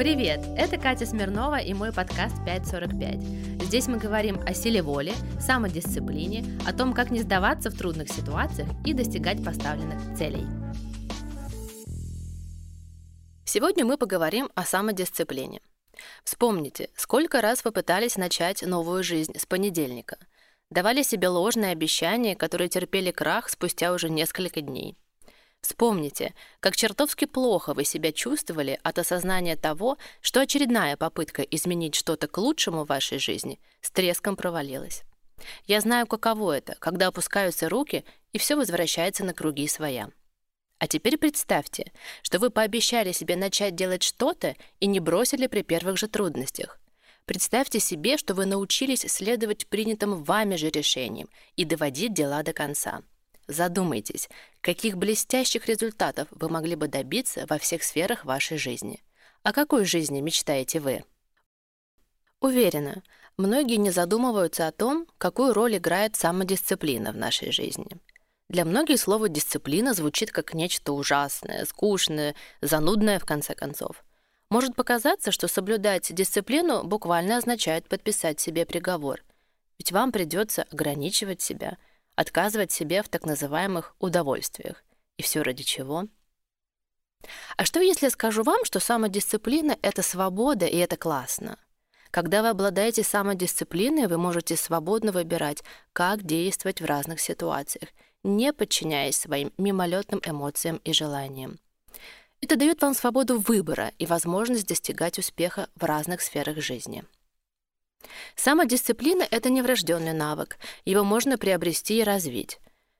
Привет! Это Катя Смирнова и мой подкаст 545. Здесь мы говорим о силе воли, самодисциплине, о том, как не сдаваться в трудных ситуациях и достигать поставленных целей. Сегодня мы поговорим о самодисциплине. Вспомните, сколько раз вы пытались начать новую жизнь с понедельника. Давали себе ложные обещания, которые терпели крах спустя уже несколько дней. Вспомните, как чертовски плохо вы себя чувствовали от осознания того, что очередная попытка изменить что-то к лучшему в вашей жизни с треском провалилась. Я знаю, каково это, когда опускаются руки, и все возвращается на круги своя. А теперь представьте, что вы пообещали себе начать делать что-то и не бросили при первых же трудностях. Представьте себе, что вы научились следовать принятым вами же решениям и доводить дела до конца. Задумайтесь, каких блестящих результатов вы могли бы добиться во всех сферах вашей жизни. О какой жизни мечтаете вы? Уверена, многие не задумываются о том, какую роль играет самодисциплина в нашей жизни. Для многих слово «дисциплина» звучит как нечто ужасное, скучное, занудное в конце концов. Может показаться, что соблюдать дисциплину буквально означает подписать себе приговор. Ведь вам придется ограничивать себя – отказывать себе в так называемых удовольствиях. И все ради чего? А что, если я скажу вам, что самодисциплина — это свобода, и это классно? Когда вы обладаете самодисциплиной, вы можете свободно выбирать, как действовать в разных ситуациях, не подчиняясь своим мимолетным эмоциям и желаниям. Это дает вам свободу выбора и возможность достигать успеха в разных сферах жизни. Самодисциплина — это не врожденный навык, его можно приобрести и развить.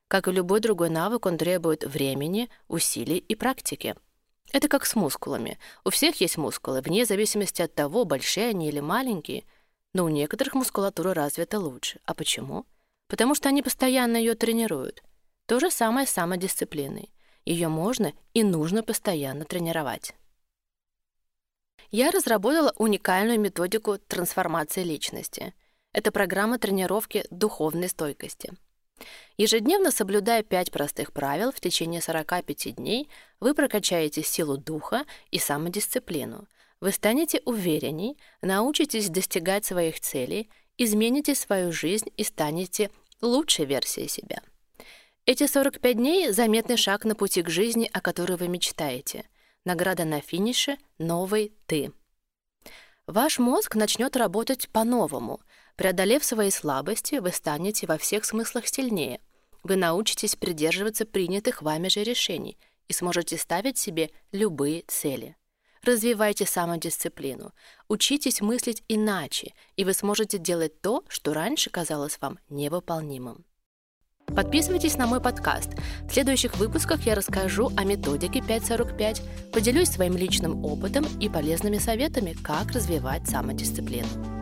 Как и любой другой навык, он требует времени, усилий и практики. Это как с мускулами. У всех есть мускулы, вне зависимости от того, большие они или маленькие, но у некоторых мускулатура развита лучше. А почему? Потому что они постоянно ее тренируют. То же самое с самодисциплиной. Ее можно и нужно постоянно тренировать я разработала уникальную методику трансформации личности. Это программа тренировки духовной стойкости. Ежедневно соблюдая пять простых правил в течение 45 дней, вы прокачаете силу духа и самодисциплину. Вы станете уверенней, научитесь достигать своих целей, измените свою жизнь и станете лучшей версией себя. Эти 45 дней — заметный шаг на пути к жизни, о которой вы мечтаете — Награда на финише — новый ты. Ваш мозг начнет работать по-новому. Преодолев свои слабости, вы станете во всех смыслах сильнее. Вы научитесь придерживаться принятых вами же решений и сможете ставить себе любые цели. Развивайте самодисциплину, учитесь мыслить иначе, и вы сможете делать то, что раньше казалось вам невыполнимым. Подписывайтесь на мой подкаст. В следующих выпусках я расскажу о методике 545, поделюсь своим личным опытом и полезными советами, как развивать самодисциплину.